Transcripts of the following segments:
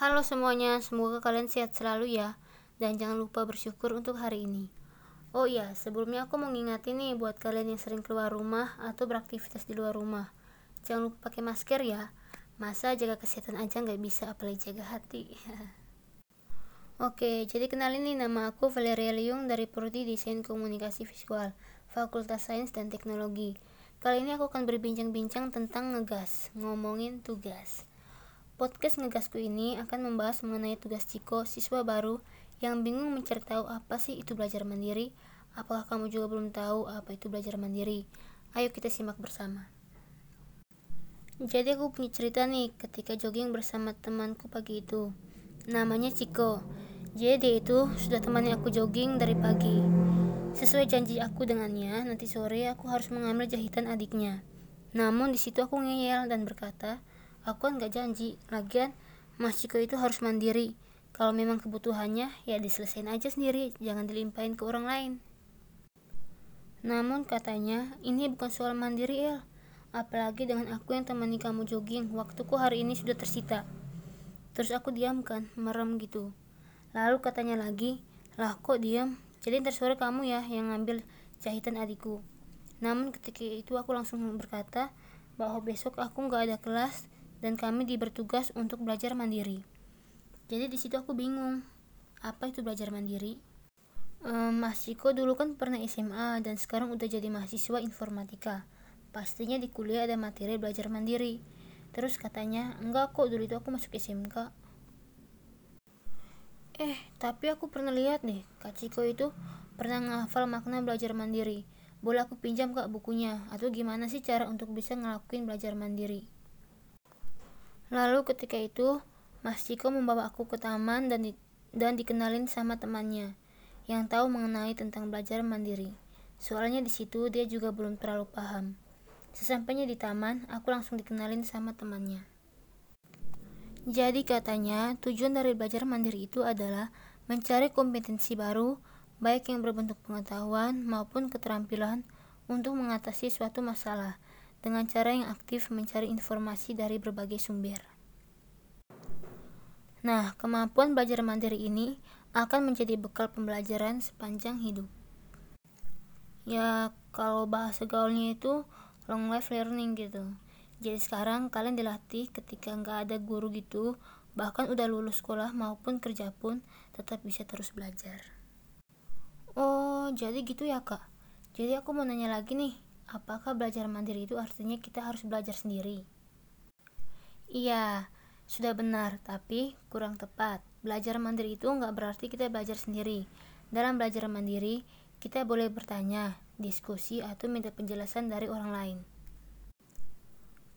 Halo semuanya, semoga kalian sehat selalu ya. Dan jangan lupa bersyukur untuk hari ini. Oh iya, sebelumnya aku mau ngingetin nih buat kalian yang sering keluar rumah atau beraktivitas di luar rumah. Jangan lupa pakai masker ya. Masa jaga kesehatan aja nggak bisa, apalagi jaga hati. Oke, jadi kenalin nih nama aku Valeria Liung dari Prodi Desain Komunikasi Visual, Fakultas Sains dan Teknologi. Kali ini aku akan berbincang-bincang tentang ngegas, ngomongin tugas. Podcast ngegasku ini akan membahas mengenai tugas Ciko, siswa baru yang bingung mencari tahu apa sih itu belajar mandiri. Apakah kamu juga belum tahu apa itu belajar mandiri? Ayo kita simak bersama. Jadi aku punya cerita nih ketika jogging bersama temanku pagi itu. Namanya Ciko. Jadi itu sudah temani aku jogging dari pagi. Sesuai janji aku dengannya, nanti sore aku harus mengambil jahitan adiknya. Namun di situ aku ngeyel dan berkata, aku kan gak janji. Lagian Mas Ciko itu harus mandiri. Kalau memang kebutuhannya, ya diselesain aja sendiri, jangan dilimpahin ke orang lain. Namun katanya, ini bukan soal mandiri El. Apalagi dengan aku yang temani kamu jogging, waktuku hari ini sudah tersita. Terus aku diamkan, merem gitu. Lalu katanya lagi, lah kok diam? Jadi ntar sore kamu ya yang ngambil jahitan adikku. Namun ketika itu aku langsung berkata bahwa besok aku nggak ada kelas dan kami dibertugas untuk belajar mandiri. Jadi di situ aku bingung, apa itu belajar mandiri? Um, Mas Ciko dulu kan pernah SMA dan sekarang udah jadi mahasiswa informatika. Pastinya di kuliah ada materi belajar mandiri. Terus katanya, enggak kok dulu itu aku masuk SMK. Eh, tapi aku pernah lihat nih, Kak Ciko itu pernah ngafal makna belajar mandiri. Boleh aku pinjam kak bukunya? Atau gimana sih cara untuk bisa ngelakuin belajar mandiri? Lalu ketika itu, Mas Ciko membawa aku ke taman dan di, dan dikenalin sama temannya yang tahu mengenai tentang belajar mandiri. Soalnya di situ dia juga belum terlalu paham. Sesampainya di taman, aku langsung dikenalin sama temannya. Jadi katanya, tujuan dari belajar mandiri itu adalah mencari kompetensi baru, baik yang berbentuk pengetahuan maupun keterampilan untuk mengatasi suatu masalah dengan cara yang aktif mencari informasi dari berbagai sumber. Nah, kemampuan belajar mandiri ini akan menjadi bekal pembelajaran sepanjang hidup. Ya, kalau bahasa gaulnya itu long life learning gitu jadi sekarang kalian dilatih ketika nggak ada guru gitu bahkan udah lulus sekolah maupun kerja pun tetap bisa terus belajar oh jadi gitu ya kak jadi aku mau nanya lagi nih apakah belajar mandiri itu artinya kita harus belajar sendiri? Iya sudah benar tapi kurang tepat. Belajar mandiri itu nggak berarti kita belajar sendiri. Dalam belajar mandiri kita boleh bertanya diskusi atau minta penjelasan dari orang lain.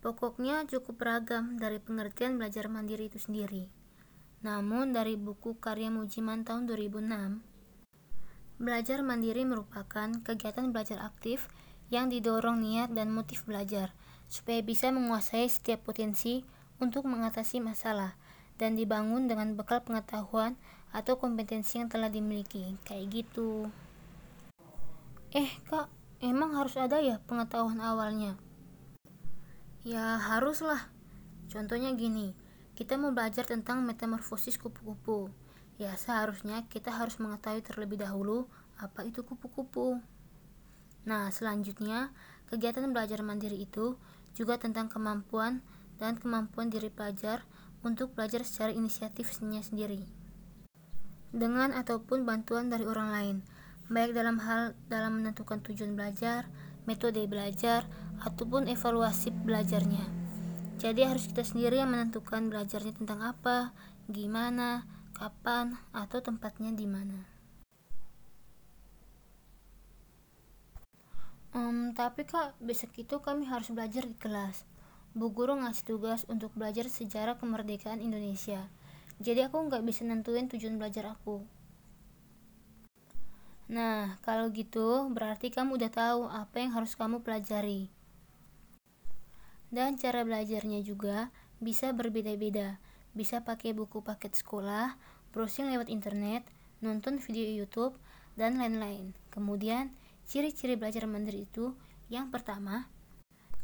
Pokoknya cukup beragam dari pengertian belajar mandiri itu sendiri. Namun dari buku karya Mujiman tahun 2006, belajar mandiri merupakan kegiatan belajar aktif yang didorong niat dan motif belajar supaya bisa menguasai setiap potensi untuk mengatasi masalah dan dibangun dengan bekal pengetahuan atau kompetensi yang telah dimiliki. Kayak gitu. Eh, Kak, emang harus ada ya pengetahuan awalnya? Ya haruslah. Contohnya gini, kita mau belajar tentang metamorfosis kupu-kupu. Ya seharusnya kita harus mengetahui terlebih dahulu apa itu kupu-kupu. Nah, selanjutnya, kegiatan belajar mandiri itu juga tentang kemampuan dan kemampuan diri pelajar untuk belajar secara inisiatifnya sendiri. Dengan ataupun bantuan dari orang lain, baik dalam hal dalam menentukan tujuan belajar, metode belajar, ataupun evaluasi belajarnya. Jadi harus kita sendiri yang menentukan belajarnya tentang apa, gimana, kapan, atau tempatnya di mana. Um, tapi kak, besok itu kami harus belajar di kelas. Bu guru ngasih tugas untuk belajar sejarah kemerdekaan Indonesia. Jadi aku nggak bisa nentuin tujuan belajar aku. Nah, kalau gitu berarti kamu udah tahu apa yang harus kamu pelajari. Dan cara belajarnya juga bisa berbeda-beda. Bisa pakai buku paket sekolah, browsing lewat internet, nonton video YouTube, dan lain-lain. Kemudian, ciri-ciri belajar mandiri itu yang pertama,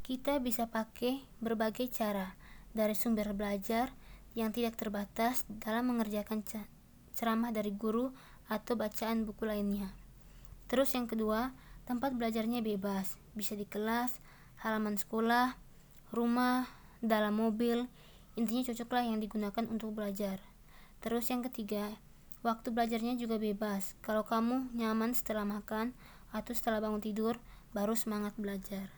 kita bisa pakai berbagai cara dari sumber belajar, yang tidak terbatas dalam mengerjakan ceramah dari guru atau bacaan buku lainnya. Terus yang kedua, tempat belajarnya bebas, bisa di kelas, halaman sekolah, rumah, dalam mobil, intinya cocoklah yang digunakan untuk belajar. Terus yang ketiga, waktu belajarnya juga bebas. Kalau kamu nyaman setelah makan atau setelah bangun tidur, baru semangat belajar.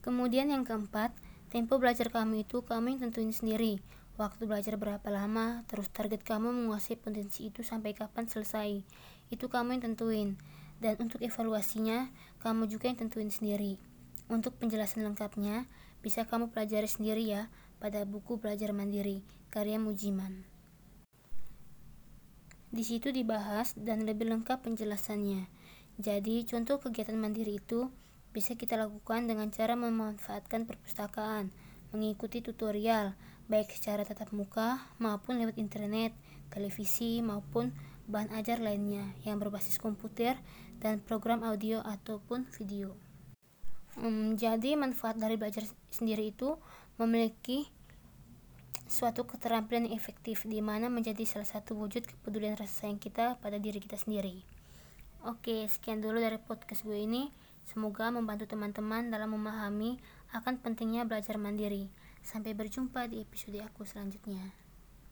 Kemudian yang keempat, tempo belajar kamu itu kamu yang tentuin sendiri. Waktu belajar berapa lama, terus target kamu menguasai potensi itu sampai kapan selesai. Itu kamu yang tentuin. Dan untuk evaluasinya, kamu juga yang tentuin sendiri. Untuk penjelasan lengkapnya, bisa kamu pelajari sendiri ya pada buku Belajar Mandiri karya Mujiman. Di situ dibahas dan lebih lengkap penjelasannya. Jadi, contoh kegiatan mandiri itu bisa kita lakukan dengan cara memanfaatkan perpustakaan, mengikuti tutorial, baik secara tatap muka maupun lewat internet, televisi maupun bahan ajar lainnya yang berbasis komputer dan program audio ataupun video. Hmm, jadi manfaat dari belajar sendiri itu memiliki suatu keterampilan yang efektif di mana menjadi salah satu wujud kepedulian rasa sayang kita pada diri kita sendiri. Oke, sekian dulu dari podcast gue ini. Semoga membantu teman-teman dalam memahami akan pentingnya belajar mandiri. Sampai berjumpa di episode aku selanjutnya.